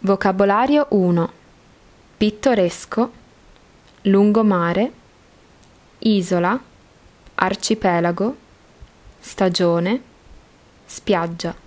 Vocabolario 1. Pittoresco, lungomare, isola, arcipelago, stagione, spiaggia.